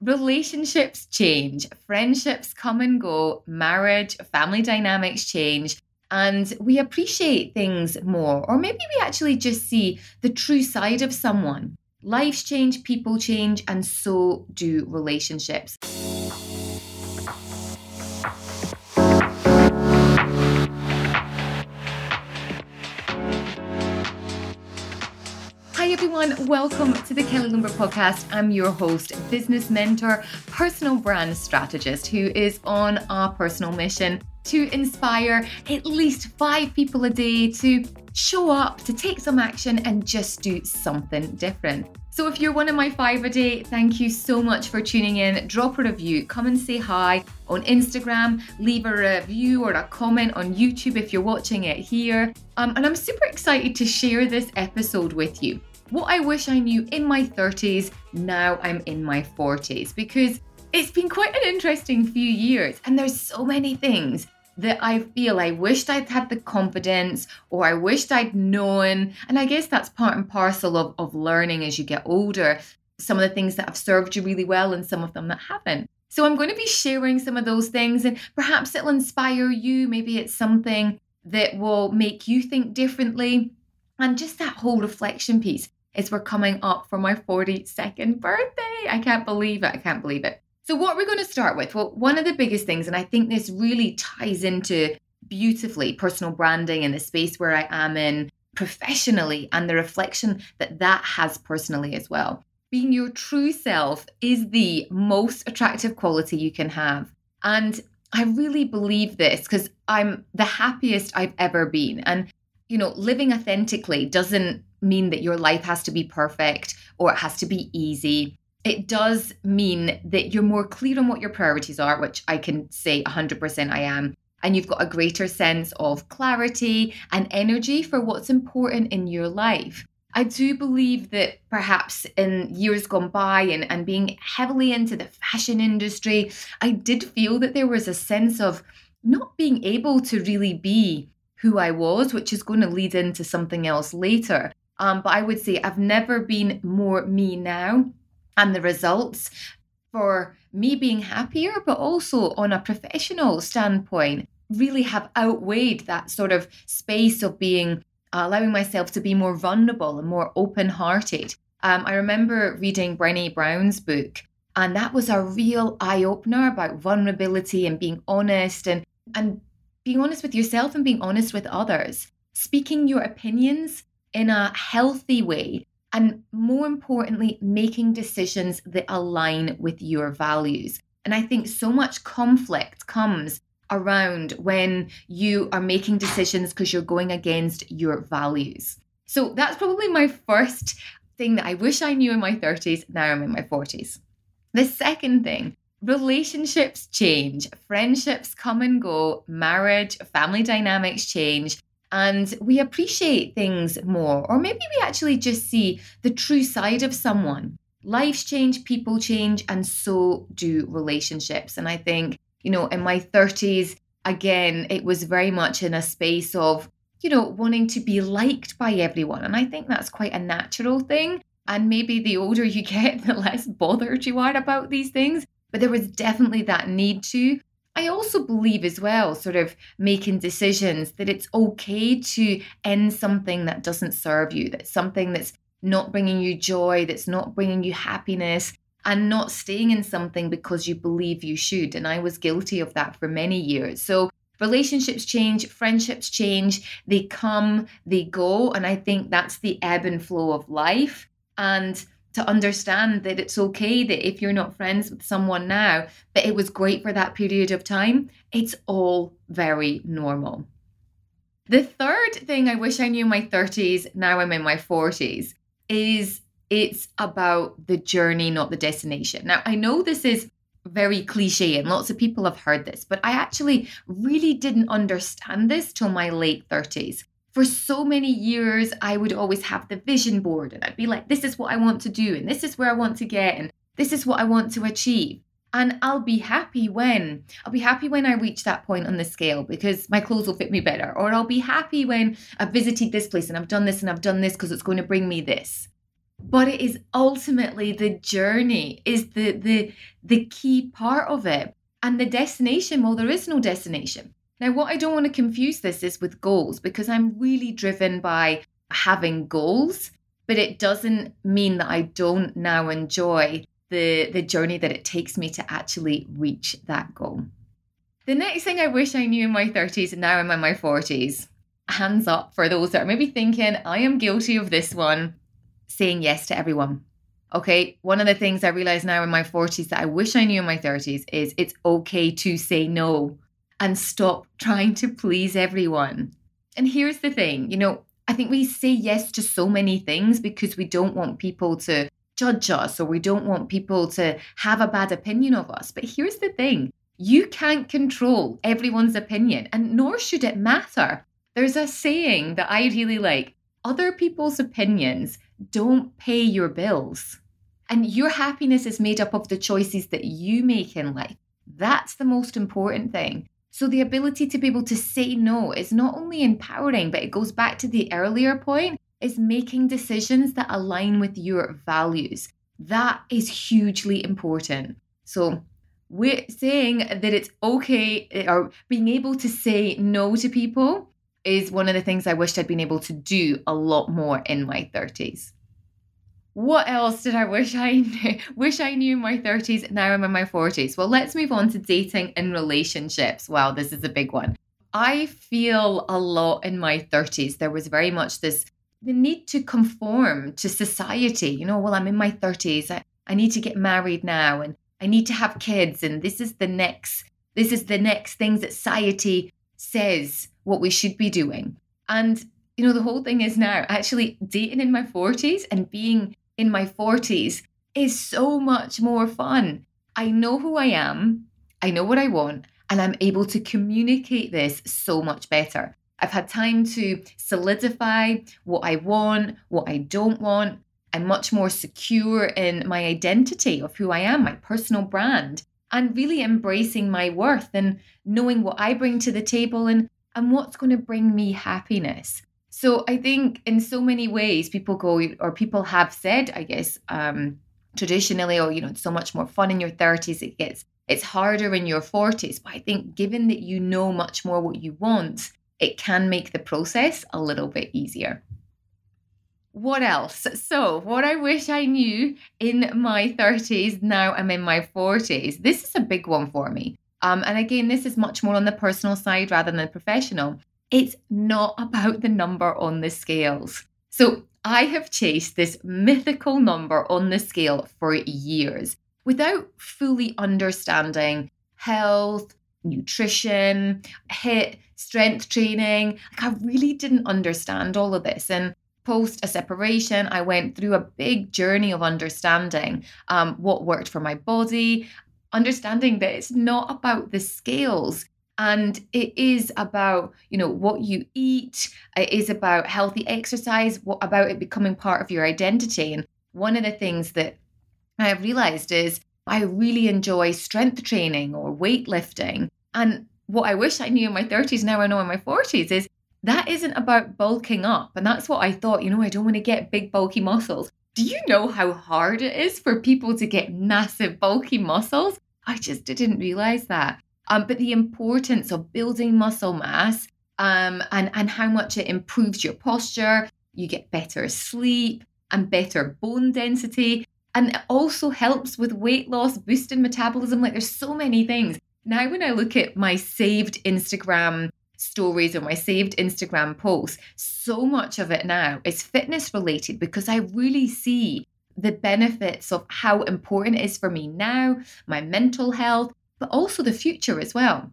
relationships change, friendships come and go, marriage, family dynamics change, and we appreciate things more. Or maybe we actually just see the true side of someone. Lives change, people change, and so do relationships. Everyone. Welcome to the Kelly Lundberg podcast. I'm your host, business mentor, personal brand strategist who is on a personal mission to inspire at least five people a day to show up, to take some action, and just do something different. So, if you're one of my five a day, thank you so much for tuning in. Drop a review, come and say hi on Instagram, leave a review or a comment on YouTube if you're watching it here. Um, and I'm super excited to share this episode with you what I wish I knew in my 30s, now I'm in my 40s, because it's been quite an interesting few years and there's so many things that I feel I wished I'd had the confidence or I wished I'd known. And I guess that's part and parcel of, of learning as you get older. Some of the things that have served you really well and some of them that haven't. So I'm going to be sharing some of those things and perhaps it'll inspire you. Maybe it's something that will make you think differently. And just that whole reflection piece is we're coming up for my 42nd birthday. I can't believe it. I can't believe it. So, what we're going to start with? Well, one of the biggest things, and I think this really ties into beautifully personal branding and the space where I am in professionally and the reflection that that has personally as well. Being your true self is the most attractive quality you can have. And I really believe this because I'm the happiest I've ever been. And, you know, living authentically doesn't mean that your life has to be perfect or it has to be easy. It does mean that you're more clear on what your priorities are, which I can say 100% I am. And you've got a greater sense of clarity and energy for what's important in your life. I do believe that perhaps in years gone by and, and being heavily into the fashion industry, I did feel that there was a sense of not being able to really be who I was, which is going to lead into something else later. Um, but I would say I've never been more me now. And the results for me being happier, but also on a professional standpoint, really have outweighed that sort of space of being uh, allowing myself to be more vulnerable and more open hearted. Um, I remember reading Brené Brown's book, and that was a real eye opener about vulnerability and being honest and, and being honest with yourself and being honest with others. Speaking your opinions in a healthy way. And more importantly, making decisions that align with your values. And I think so much conflict comes around when you are making decisions because you're going against your values. So that's probably my first thing that I wish I knew in my 30s. Now I'm in my 40s. The second thing relationships change, friendships come and go, marriage, family dynamics change and we appreciate things more. Or maybe we actually just see the true side of someone. Lives change, people change, and so do relationships. And I think, you know, in my 30s, again, it was very much in a space of, you know, wanting to be liked by everyone. And I think that's quite a natural thing. And maybe the older you get, the less bothered you are about these things. But there was definitely that need to. I also believe as well, sort of making decisions that it's okay to end something that doesn't serve you, that's something that's not bringing you joy, that's not bringing you happiness, and not staying in something because you believe you should. And I was guilty of that for many years. So relationships change, friendships change, they come, they go. And I think that's the ebb and flow of life. And to understand that it's okay that if you're not friends with someone now, but it was great for that period of time, it's all very normal. The third thing I wish I knew in my 30s, now I'm in my 40s, is it's about the journey, not the destination. Now, I know this is very cliche and lots of people have heard this, but I actually really didn't understand this till my late 30s for so many years, I would always have the vision board and I'd be like, this is what I want to do, and this is where I want to get, and this is what I want to achieve. And I'll be happy when I'll be happy when I reach that point on the scale because my clothes will fit me better. Or I'll be happy when I've visited this place and I've done this and I've done this because it's going to bring me this. but it is ultimately the journey is the the the key part of it and the destination well there is no destination now what i don't want to confuse this is with goals because i'm really driven by having goals but it doesn't mean that i don't now enjoy the the journey that it takes me to actually reach that goal. The next thing i wish i knew in my 30s and now i'm in my 40s hands up for those that are maybe thinking i am guilty of this one saying yes to everyone. Okay, one of the things I realize now in my 40s that I wish I knew in my 30s is it's okay to say no and stop trying to please everyone. And here's the thing you know, I think we say yes to so many things because we don't want people to judge us or we don't want people to have a bad opinion of us. But here's the thing you can't control everyone's opinion, and nor should it matter. There's a saying that I really like other people's opinions don't pay your bills. And your happiness is made up of the choices that you make in life. That's the most important thing. So, the ability to be able to say no is not only empowering, but it goes back to the earlier point is making decisions that align with your values. That is hugely important. So, we're saying that it's okay or being able to say no to people is one of the things I wished I'd been able to do a lot more in my 30s. What else did I wish I knew, wish I knew in my 30s? Now I'm in my 40s. Well, let's move on to dating and relationships. Wow, this is a big one. I feel a lot in my 30s. There was very much this the need to conform to society. You know, well, I'm in my 30s. I, I need to get married now and I need to have kids and this is the next this is the next things that society says what we should be doing. And, you know, the whole thing is now actually dating in my 40s and being in my 40s is so much more fun. I know who I am, I know what I want, and I'm able to communicate this so much better. I've had time to solidify what I want, what I don't want. I'm much more secure in my identity of who I am, my personal brand, and really embracing my worth and knowing what I bring to the table and and what's going to bring me happiness. So I think in so many ways people go or people have said, I guess, um, traditionally, oh, you know, it's so much more fun in your 30s. It gets it's harder in your 40s. But I think given that you know much more what you want, it can make the process a little bit easier. What else? So, what I wish I knew in my 30s, now I'm in my 40s. This is a big one for me. Um, and again, this is much more on the personal side rather than the professional. It's not about the number on the scales. So I have chased this mythical number on the scale for years without fully understanding health, nutrition, HIIT, strength training. Like I really didn't understand all of this. And post a separation, I went through a big journey of understanding um, what worked for my body, understanding that it's not about the scales and it is about you know what you eat. It is about healthy exercise what about it becoming part of your identity. And one of the things that i have realized is i really enjoy strength training or weightlifting. And what i wish i knew in my 30s now i know in my 40s is that isn't about bulking up. And that's what i thought you know i don't want to get big bulky muscles. Do you know how hard it is for people to get massive, bulky muscles? I just didn't realize that. Um, but the importance of building muscle mass um, and, and how much it improves your posture, you get better sleep and better bone density. And it also helps with weight loss, boosting metabolism. Like there's so many things. Now, when I look at my saved Instagram stories or my saved Instagram posts, so much of it now is fitness related because I really see the benefits of how important it is for me now, my mental health, but also the future as well.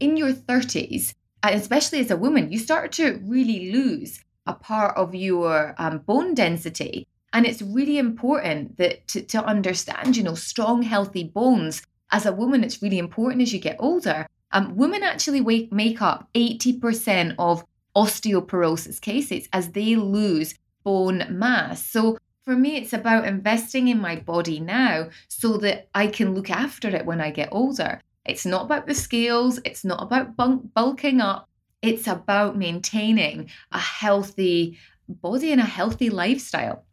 In your 30s, and especially as a woman, you start to really lose a part of your um, bone density. And it's really important that to, to understand, you know, strong, healthy bones. As a woman, it's really important as you get older um, women actually wake, make up 80% of osteoporosis cases as they lose bone mass. So for me, it's about investing in my body now so that I can look after it when I get older. It's not about the scales, it's not about bulking up, it's about maintaining a healthy body and a healthy lifestyle.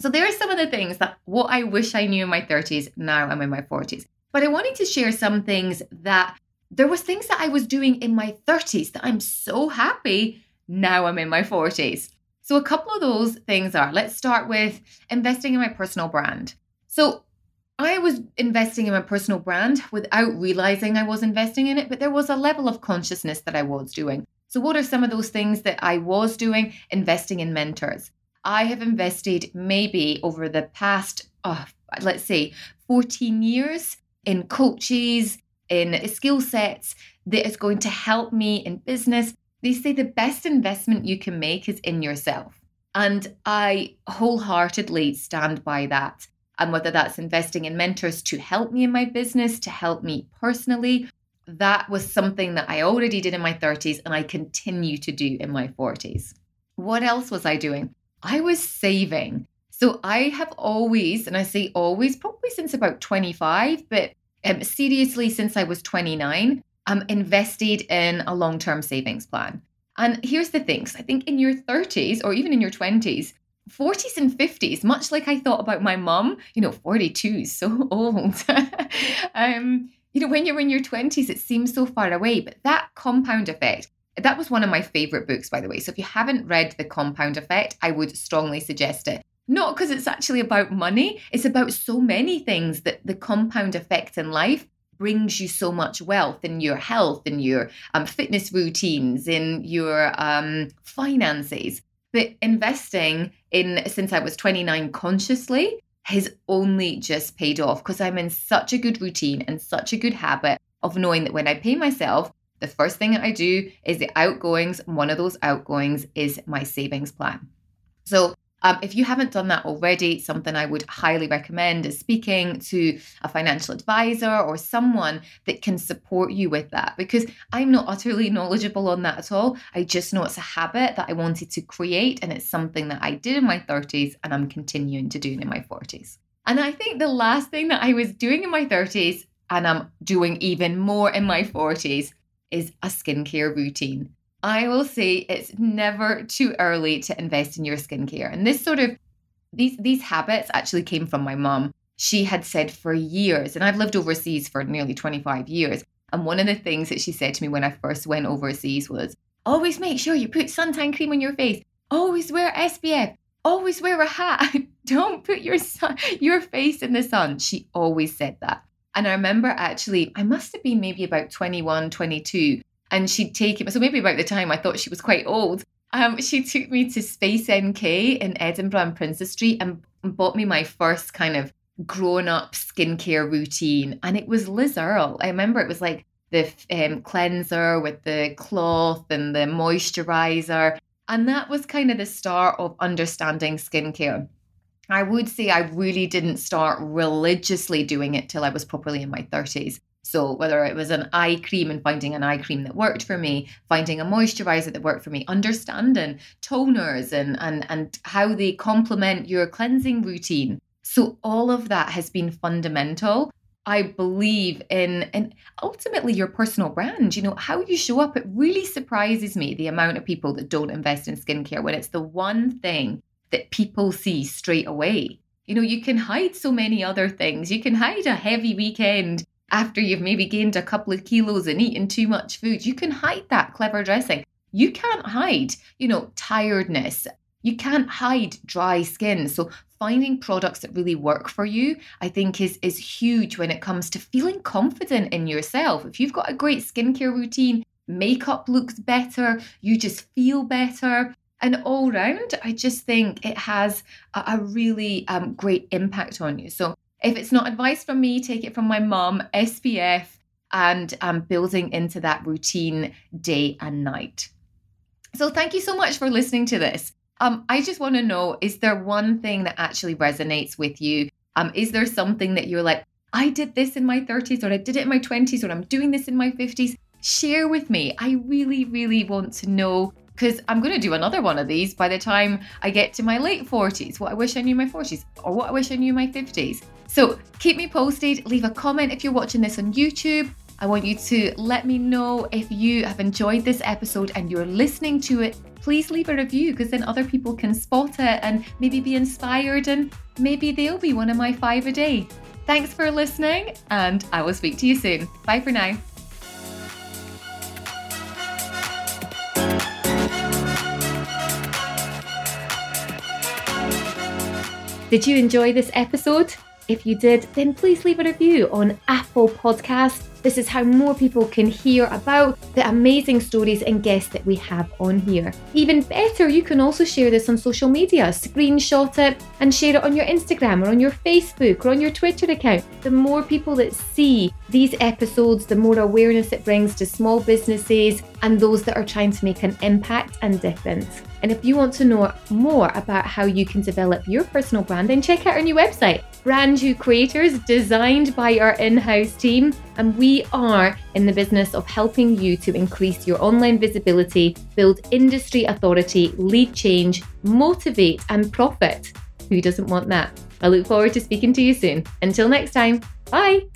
So there are some of the things that what I wish I knew in my 30s, now I'm in my 40s. But I wanted to share some things that there was things that I was doing in my 30s that I'm so happy now I'm in my 40s. So a couple of those things are let's start with investing in my personal brand. So I was investing in my personal brand without realizing I was investing in it, but there was a level of consciousness that I was doing. So, what are some of those things that I was doing? Investing in mentors. I have invested maybe over the past, uh, let's say, 14 years in coaches, in skill sets that is going to help me in business. They say the best investment you can make is in yourself. And I wholeheartedly stand by that. And whether that's investing in mentors to help me in my business, to help me personally, that was something that I already did in my 30s and I continue to do in my 40s. What else was I doing? I was saving. So I have always, and I say always, probably since about 25, but um, seriously since I was 29, I'm invested in a long term savings plan. And here's the things I think in your 30s or even in your 20s, 40s and 50s, much like I thought about my mum, you know, 42 is so old. um, you know, when you're in your 20s, it seems so far away, but that compound effect, that was one of my favorite books, by the way. So if you haven't read The Compound Effect, I would strongly suggest it. Not because it's actually about money, it's about so many things that the compound effect in life brings you so much wealth in your health, in your um, fitness routines, in your um, finances. But investing in since I was 29 consciously has only just paid off because I'm in such a good routine and such a good habit of knowing that when I pay myself, the first thing that I do is the outgoings. One of those outgoings is my savings plan. So um, if you haven't done that already, something I would highly recommend is speaking to a financial advisor or someone that can support you with that because I'm not utterly knowledgeable on that at all. I just know it's a habit that I wanted to create and it's something that I did in my 30s and I'm continuing to do in my 40s. And I think the last thing that I was doing in my 30s and I'm doing even more in my 40s is a skincare routine. I will say it's never too early to invest in your skincare. And this sort of these these habits actually came from my mom. She had said for years, and I've lived overseas for nearly 25 years. And one of the things that she said to me when I first went overseas was always make sure you put suntan cream on your face. Always wear SPF. Always wear a hat. Don't put your sun, your face in the sun. She always said that. And I remember actually, I must have been maybe about 21, 22 and she'd take it. So maybe about the time I thought she was quite old. Um, she took me to Space NK in Edinburgh and Princes Street and bought me my first kind of grown up skincare routine. And it was Liz Earle. I remember it was like the um, cleanser with the cloth and the moisturizer. And that was kind of the start of understanding skincare. I would say I really didn't start religiously doing it till I was properly in my 30s. So, whether it was an eye cream and finding an eye cream that worked for me, finding a moisturizer that worked for me, understanding toners and, and, and how they complement your cleansing routine. So, all of that has been fundamental. I believe in and ultimately your personal brand, you know, how you show up. It really surprises me the amount of people that don't invest in skincare when it's the one thing that people see straight away. You know, you can hide so many other things. You can hide a heavy weekend after you've maybe gained a couple of kilos and eaten too much food, you can hide that clever dressing. You can't hide, you know, tiredness. You can't hide dry skin. So finding products that really work for you, I think is is huge when it comes to feeling confident in yourself. If you've got a great skincare routine, makeup looks better, you just feel better. And all round, I just think it has a, a really um, great impact on you. So if it's not advice from me, take it from my mom, SPF, and um, building into that routine day and night. So, thank you so much for listening to this. Um, I just want to know is there one thing that actually resonates with you? Um, is there something that you're like, I did this in my 30s, or I did it in my 20s, or I'm doing this in my 50s? Share with me. I really, really want to know because I'm going to do another one of these by the time I get to my late 40s, what I wish I knew my 40s, or what I wish I knew my 50s. So keep me posted, leave a comment if you're watching this on YouTube. I want you to let me know if you have enjoyed this episode and you're listening to it. Please leave a review because then other people can spot it and maybe be inspired and maybe they'll be one of my five a day. Thanks for listening, and I will speak to you soon. Bye for now. Did you enjoy this episode? If you did, then please leave a review on Apple Podcast. This is how more people can hear about the amazing stories and guests that we have on here. Even better, you can also share this on social media, screenshot it and share it on your Instagram or on your Facebook or on your Twitter account. The more people that see these episodes, the more awareness it brings to small businesses and those that are trying to make an impact and difference. And if you want to know more about how you can develop your personal brand, then check out our new website, Brand YOU Creators, designed by our in house team. And we are in the business of helping you to increase your online visibility, build industry authority, lead change, motivate, and profit. Who doesn't want that? I look forward to speaking to you soon. Until next time, bye.